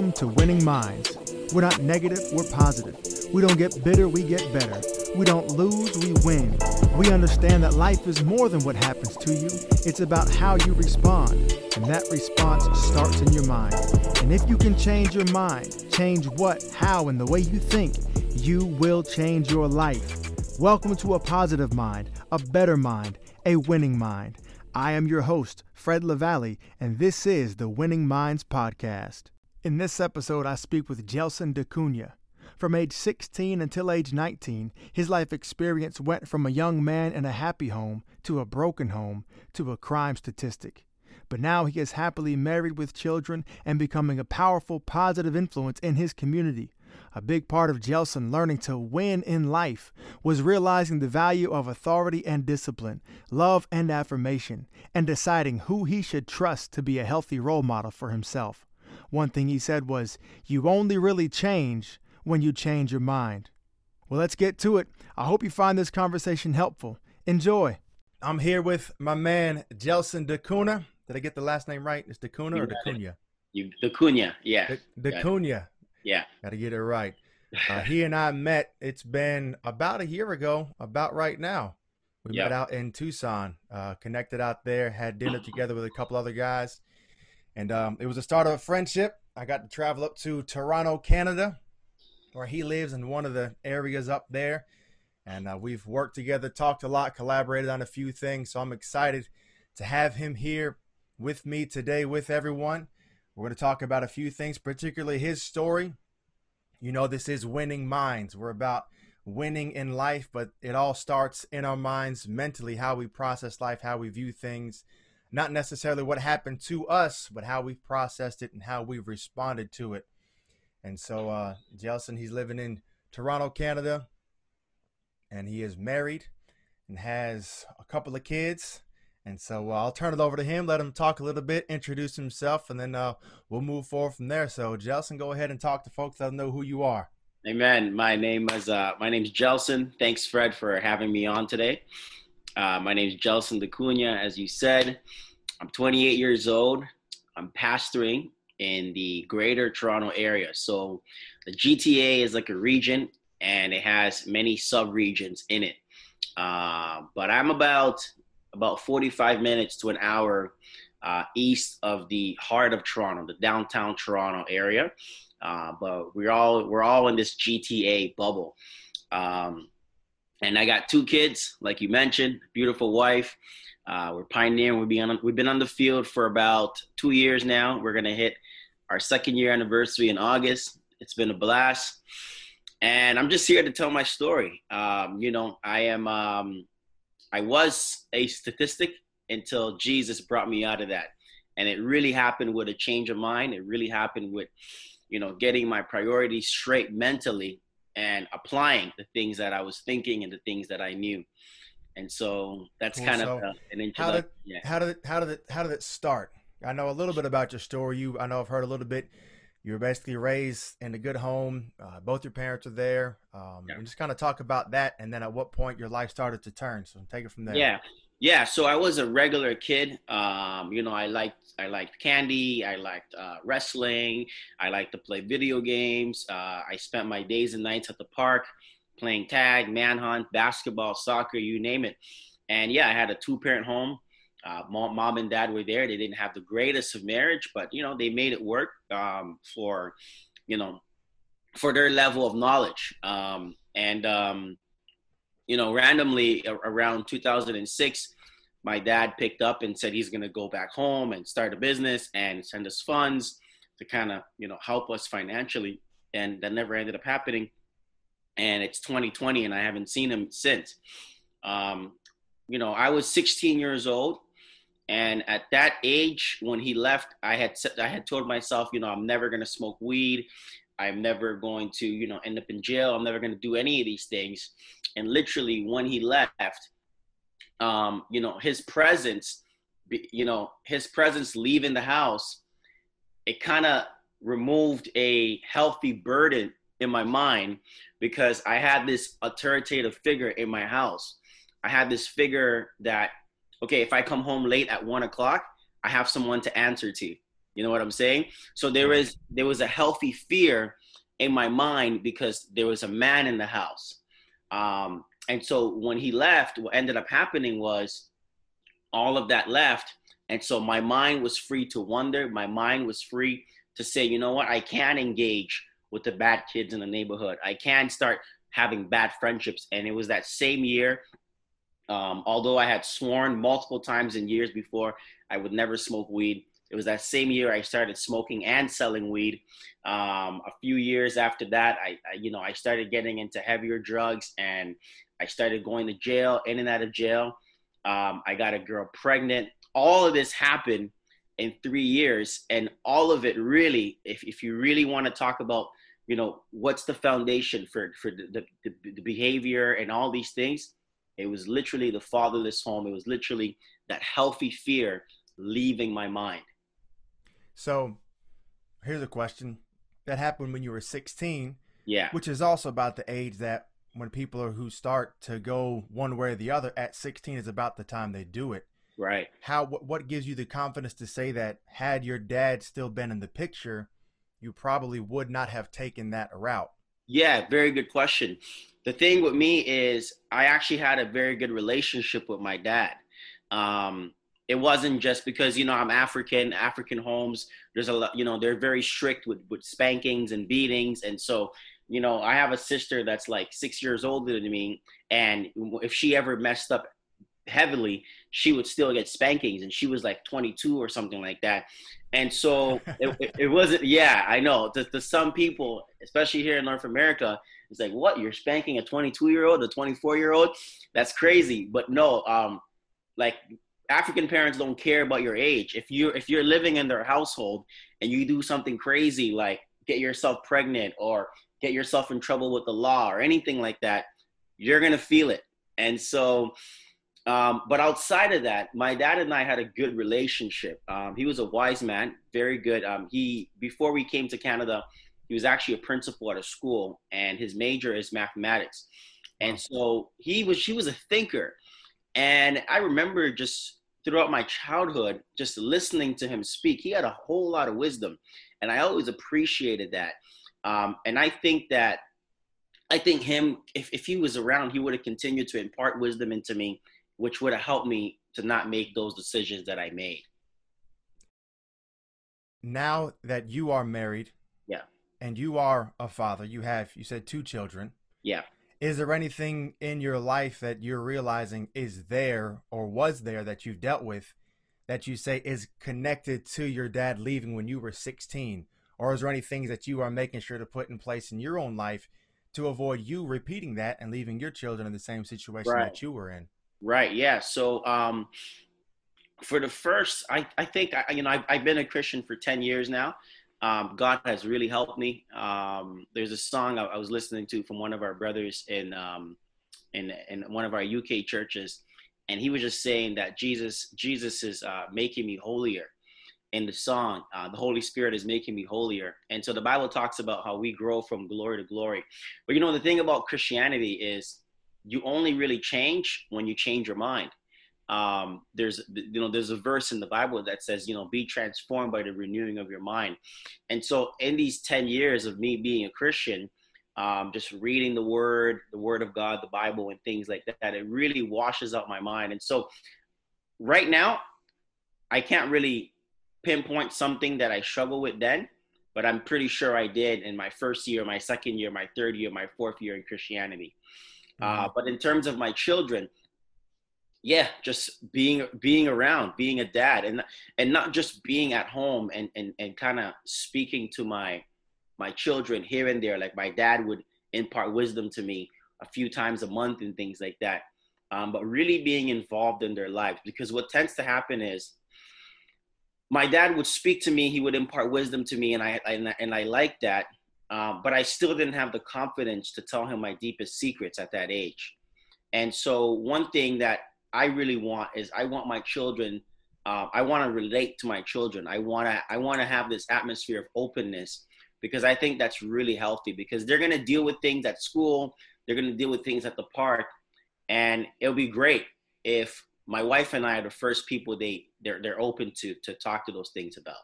Welcome to Winning Minds. We're not negative, we're positive. We don't get bitter, we get better. We don't lose, we win. We understand that life is more than what happens to you, it's about how you respond. And that response starts in your mind. And if you can change your mind, change what, how, and the way you think, you will change your life. Welcome to a positive mind, a better mind, a winning mind. I am your host, Fred LaValle, and this is the Winning Minds Podcast. In this episode, I speak with Gelson da Cunha. From age 16 until age 19, his life experience went from a young man in a happy home to a broken home to a crime statistic. But now he is happily married with children and becoming a powerful, positive influence in his community. A big part of Gelson learning to win in life was realizing the value of authority and discipline, love and affirmation, and deciding who he should trust to be a healthy role model for himself. One thing he said was, You only really change when you change your mind. Well, let's get to it. I hope you find this conversation helpful. Enjoy. I'm here with my man, Gelson DeCunha. Did I get the last name right? It's DeCunha or DeCunha? You, DeCunha, yeah. De, DeCunha. Yeah. Got to get it right. Uh, he and I met, it's been about a year ago, about right now. We yep. met out in Tucson, uh, connected out there, had dinner together with a couple other guys. And um, it was the start of a friendship. I got to travel up to Toronto, Canada, where he lives in one of the areas up there. And uh, we've worked together, talked a lot, collaborated on a few things. So I'm excited to have him here with me today with everyone. We're going to talk about a few things, particularly his story. You know, this is winning minds. We're about winning in life, but it all starts in our minds mentally, how we process life, how we view things, not necessarily what happened to us, but how we've processed it and how we've responded to it. And so, uh, Gelson, he's living in Toronto, Canada, and he is married and has a couple of kids. And so uh, I'll turn it over to him, let him talk a little bit, introduce himself, and then uh, we'll move forward from there. So, Gelson, go ahead and talk to folks, let them know who you are. Amen. My name is uh, my name's Gelson. Thanks, Fred, for having me on today. Uh, my name is Gelson da Cunha, as you said. I'm 28 years old. I'm pastoring in the Greater Toronto area. So, the GTA is like a region, and it has many sub-regions in it. Uh, but I'm about about 45 minutes to an hour uh, east of the heart of Toronto, the downtown Toronto area. Uh, but we're all we're all in this GTA bubble. Um, and I got two kids, like you mentioned, beautiful wife. Uh, we're pioneering. We've been on, we've been on the field for about two years now. We're gonna hit our second year anniversary in August. It's been a blast, and I'm just here to tell my story. Um, you know, I am um, I was a statistic until Jesus brought me out of that. And it really happened with a change of mind. It really happened with, you know, getting my priorities straight mentally and applying the things that I was thinking and the things that I knew. And so that's cool. kind so of an introduction. How did, yeah. how did it, how did it, how did it start? I know a little bit about your story. You, I know I've heard a little bit. You were basically raised in a good home. Uh, both your parents are there. Um, yeah. And just kind of talk about that, and then at what point your life started to turn. So take it from there. Yeah, yeah. So I was a regular kid. Um, you know, I liked I liked candy. I liked uh, wrestling. I liked to play video games. Uh, I spent my days and nights at the park playing tag, manhunt, basketball, soccer, you name it. And yeah, I had a two parent home uh, mom, and dad were there. They didn't have the greatest of marriage, but you know they made it work um, for, you know, for their level of knowledge. Um, and um, you know, randomly around 2006, my dad picked up and said he's going to go back home and start a business and send us funds to kind of you know help us financially. And that never ended up happening. And it's 2020, and I haven't seen him since. Um, you know, I was 16 years old and at that age, when he left, I had I had told myself, you know, I'm never gonna smoke weed. I'm never going to, you know, end up in jail. I'm never gonna do any of these things. And literally, when he left, um, you know, his presence, you know, his presence leaving the house, it kind of removed a healthy burden in my mind because I had this authoritative figure in my house. I had this figure that okay, if I come home late at one o'clock, I have someone to answer to. You know what I'm saying? So there is there was a healthy fear in my mind because there was a man in the house. Um, and so when he left, what ended up happening was all of that left. And so my mind was free to wonder. My mind was free to say, you know what, I can engage with the bad kids in the neighborhood. I can start having bad friendships. And it was that same year, um, although I had sworn multiple times in years before I would never smoke weed. It was that same year I started smoking and selling weed. Um, a few years after that, I, I, you know, I started getting into heavier drugs and I started going to jail, in and out of jail. Um, I got a girl pregnant. All of this happened in three years, and all of it really, if, if you really want to talk about, you know, what's the foundation for for the, the, the behavior and all these things, it was literally the fatherless home. It was literally that healthy fear leaving my mind. So, here's a question that happened when you were 16. Yeah. Which is also about the age that when people are who start to go one way or the other at 16 is about the time they do it. Right. How what, what gives you the confidence to say that had your dad still been in the picture, you probably would not have taken that route? Yeah, very good question. The thing with me is I actually had a very good relationship with my dad. Um, it wasn't just because you know I'm African, African homes. There's a lot, you know, they're very strict with with spankings and beatings, and so you know I have a sister that's like six years older than me, and if she ever messed up heavily, she would still get spankings, and she was like 22 or something like that. And so it, it, wasn't. Yeah, I know. To, to some people, especially here in North America, it's like, what? You're spanking a 22 year old, a 24 year old? That's crazy. But no, um, like African parents don't care about your age. If you're if you're living in their household and you do something crazy like get yourself pregnant or get yourself in trouble with the law or anything like that, you're gonna feel it. And so, um, but outside of that, my dad and I had a good relationship. Um, he was a wise man, very good. Um, he before we came to Canada, he was actually a principal at a school, and his major is mathematics. And so he was he was a thinker. And I remember just throughout my childhood, just listening to him speak, he had a whole lot of wisdom. And I always appreciated that. Um, and I think that, I think him, if, if he was around, he would have continued to impart wisdom into me, which would have helped me to not make those decisions that I made. Now that you are married, yeah, and you are a father, you have, you said two children. Yeah is there anything in your life that you're realizing is there or was there that you've dealt with that you say is connected to your dad leaving when you were 16 or is there any things that you are making sure to put in place in your own life to avoid you repeating that and leaving your children in the same situation right. that you were in right yeah so um for the first i i think I, you know I've, I've been a christian for 10 years now um, God has really helped me. Um, there's a song I, I, was listening to from one of our brothers in, um, in, in one of our UK churches, and he was just saying that Jesus, Jesus is uh, making me holier. In the song, uh, the Holy Spirit is making me holier, and so the Bible talks about how we grow from glory to glory. But you know, the thing about Christianity is you only really change when you change your mind um, there's you know there's a verse in the bible that says you know be transformed by the renewing of your mind and so in these 10 years of me being a christian um, just reading the word the word of god the bible and things like that it really washes out my mind and so right now i can't really pinpoint something that i struggle with then but i'm pretty sure i did in my first year my second year my third year my fourth year in christianity mm-hmm. uh, but in terms of my children yeah just being being around being a dad and and not just being at home and and, and kind of speaking to my my children here and there like my dad would impart wisdom to me a few times a month and things like that um, but really being involved in their lives because what tends to happen is my dad would speak to me he would impart wisdom to me and i, I and i like that um, but i still didn't have the confidence to tell him my deepest secrets at that age and so one thing that I really want is I want my children. Uh, I want to relate to my children. I want to. I want to have this atmosphere of openness because I think that's really healthy. Because they're gonna deal with things at school. They're gonna deal with things at the park, and it'll be great if my wife and I are the first people they they're they're open to to talk to those things about.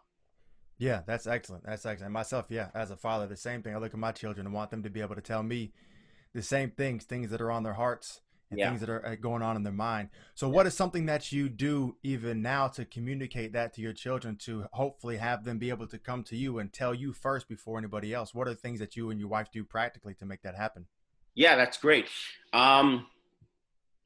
Yeah, that's excellent. That's excellent. Myself, yeah, as a father, the same thing. I look at my children and want them to be able to tell me the same things, things that are on their hearts and yeah. things that are uh, going on in their mind. So, yeah. what is something that you do even now to communicate that to your children to hopefully have them be able to come to you and tell you first before anybody else? What are the things that you and your wife do practically to make that happen? Yeah, that's great. Um,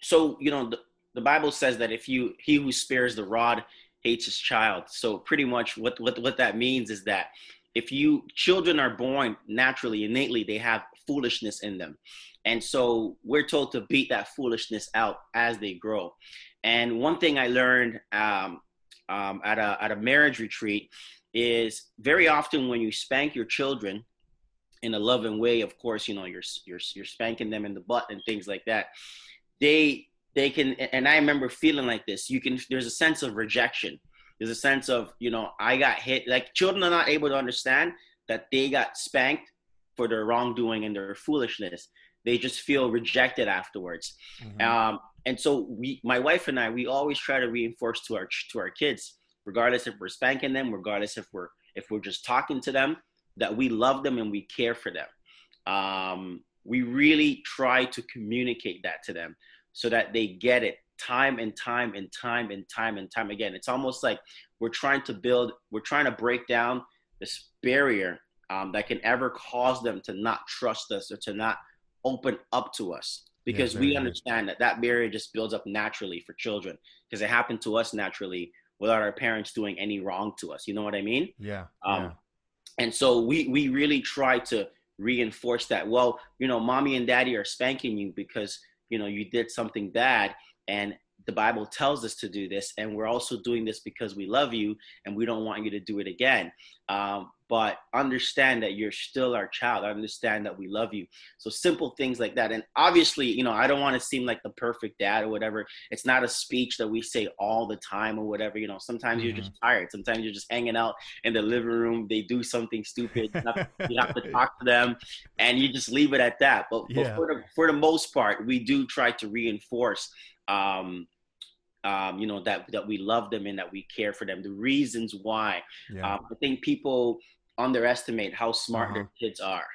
so, you know, the, the Bible says that if you, he who spares the rod hates his child. So, pretty much what, what, what that means is that if you children are born naturally innately they have foolishness in them and so we're told to beat that foolishness out as they grow. And one thing I learned um, um, at, a, at a marriage retreat is very often when you spank your children in a loving way, of course, you know, you're, you're, you're spanking them in the butt and things like that. They, they can, and I remember feeling like this, you can, there's a sense of rejection. There's a sense of, you know, I got hit. Like children are not able to understand that they got spanked for their wrongdoing and their foolishness they just feel rejected afterwards. Mm-hmm. Um, and so we, my wife and I, we always try to reinforce to our to our kids, regardless if we're spanking them, regardless if we're if we're just talking to them, that we love them and we care for them. Um, we really try to communicate that to them so that they get it time and time and time and time and time again. It's almost like we're trying to build, we're trying to break down this barrier um, that can ever cause them to not trust us or to not open up to us because yeah, we understand nice. that that barrier just builds up naturally for children because it happened to us naturally without our parents doing any wrong to us. You know what I mean? Yeah. Um, yeah. And so we we really try to reinforce that. Well, you know, mommy and daddy are spanking you because you know you did something bad, and the Bible tells us to do this, and we're also doing this because we love you and we don't want you to do it again. Um, but understand that you're still our child. I understand that we love you. So simple things like that. And obviously, you know, I don't want to seem like the perfect dad or whatever. It's not a speech that we say all the time or whatever. You know, sometimes mm-hmm. you're just mm-hmm. tired. Sometimes you're just hanging out in the living room. They do something stupid. You have, you have to talk to them, and you just leave it at that. But, yeah. but for the for the most part, we do try to reinforce. Um, um, you know that that we love them and that we care for them. The reasons why. Yeah. Um, I think people underestimate how smart uh-huh. their kids are.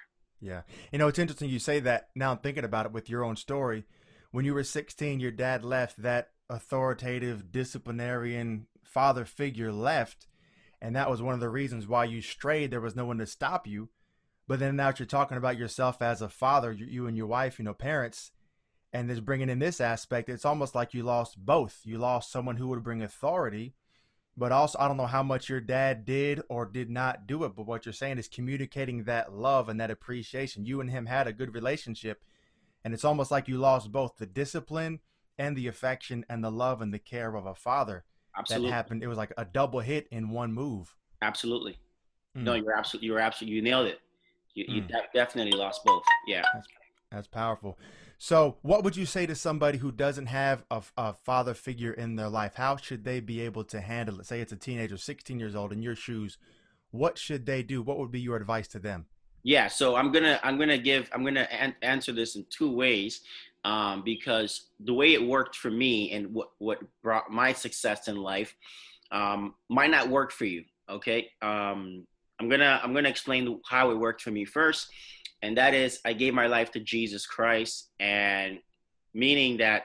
Yeah. You know, it's interesting you say that. Now I'm thinking about it with your own story. When you were 16, your dad left, that authoritative disciplinarian father figure left. And that was one of the reasons why you strayed. There was no one to stop you. But then now you're talking about yourself as a father, you and your wife, you know, parents, and is bringing in this aspect. It's almost like you lost both. You lost someone who would bring authority, but also I don't know how much your dad did or did not do it, but what you're saying is communicating that love and that appreciation. You and him had a good relationship, and it's almost like you lost both the discipline and the affection and the love and the care of a father. Absolutely. That happened. It was like a double hit in one move. Absolutely. Mm. No, you're absolutely you're absolutely you nailed it. You, mm. you definitely lost both. Yeah. That's, that's powerful. So, what would you say to somebody who doesn't have a, a, father figure in their life? How should they be able to handle it? Say it's a teenager, 16 years old, in your shoes. What should they do? What would be your advice to them? Yeah, so I'm gonna I'm gonna give I'm gonna an- answer this in two ways, um, because the way it worked for me and what what brought my success in life um, might not work for you. Okay, um, I'm gonna I'm gonna explain how it worked for me first, and that is I gave my life to Jesus Christ, and meaning that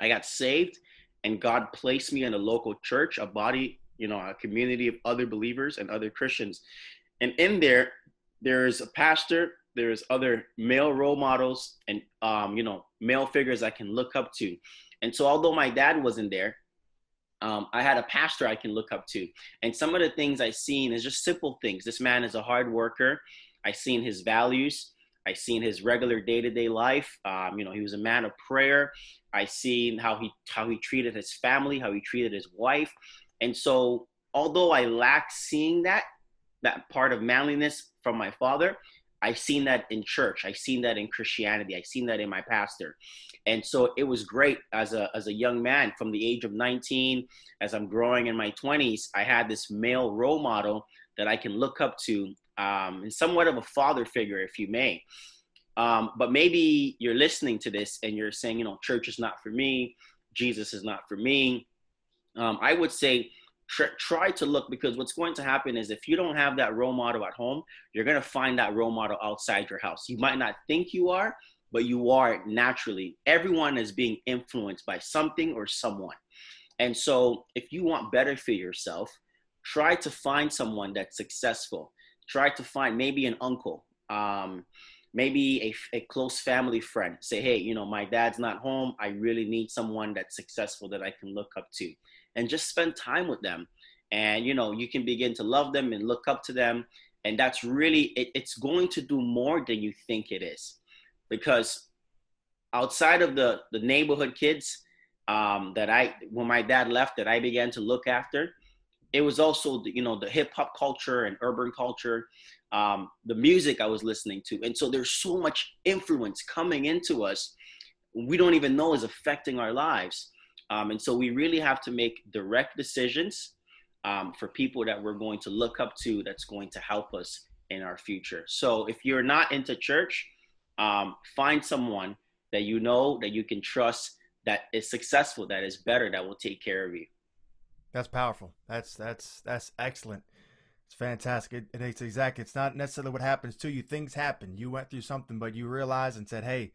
I got saved, and God placed me in a local church, a body, you know, a community of other believers and other Christians, and in there, there's a pastor, there's other male role models, and um, you know, male figures I can look up to, and so although my dad wasn't there, um, I had a pastor I can look up to. And some of the things I've seen is just simple things. This man is a hard worker. I seen his values. I seen his regular day-to-day life. Um, you know, he was a man of prayer. I seen how he how he treated his family, how he treated his wife, and so although I lacked seeing that that part of manliness from my father, I seen that in church. I seen that in Christianity. I seen that in my pastor, and so it was great as a as a young man from the age of 19, as I'm growing in my 20s. I had this male role model that I can look up to um, and somewhat of a father figure, if you may. Um, but maybe you're listening to this and you're saying, you know, church is not for me, Jesus is not for me. Um, I would say try to look because what's going to happen is if you don't have that role model at home, you're going to find that role model outside your house. You might not think you are, but you are naturally. Everyone is being influenced by something or someone. And so if you want better for yourself, try to find someone that's successful. Try to find maybe an uncle, um, maybe a, a close family friend. Say, hey, you know, my dad's not home. I really need someone that's successful that I can look up to and just spend time with them and you know you can begin to love them and look up to them and that's really it, it's going to do more than you think it is because outside of the the neighborhood kids um, that i when my dad left that i began to look after it was also the, you know the hip hop culture and urban culture um, the music i was listening to and so there's so much influence coming into us we don't even know is affecting our lives um, and so we really have to make direct decisions um, for people that we're going to look up to that's going to help us in our future. So if you're not into church, um, find someone that you know that you can trust that is successful, that is better, that will take care of you. That's powerful. That's that's that's excellent. It's fantastic. It, it's exactly. It's not necessarily what happens to you. Things happen. You went through something, but you realized and said, "Hey,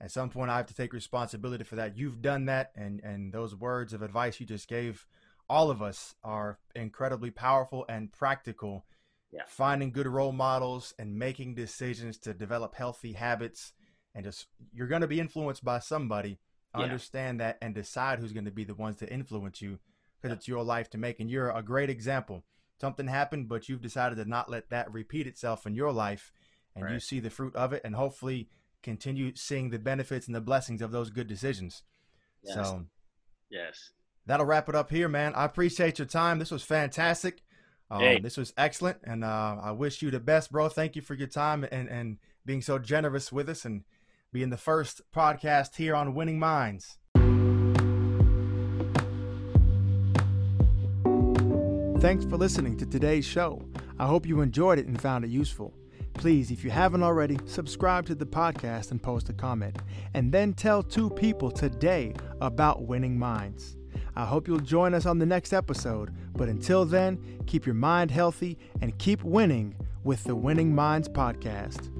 at some point I have to take responsibility for that. You've done that, and and those words of advice you just gave all of us are incredibly powerful and practical. Yeah. Finding good role models and making decisions to develop healthy habits, and just you're going to be influenced by somebody. Yeah. Understand that and decide who's going to be the ones to influence you because yeah. it's your life to make. And you're a great example. Something happened, but you've decided to not let that repeat itself in your life, and right. you see the fruit of it, and hopefully continue seeing the benefits and the blessings of those good decisions. Yes. So, yes, that'll wrap it up here, man. I appreciate your time. This was fantastic. Um, hey. This was excellent, and uh, I wish you the best, bro. Thank you for your time and and being so generous with us and being the first podcast here on Winning Minds. Thanks for listening to today's show. I hope you enjoyed it and found it useful. Please, if you haven't already, subscribe to the podcast and post a comment. And then tell two people today about winning minds. I hope you'll join us on the next episode. But until then, keep your mind healthy and keep winning with the Winning Minds podcast.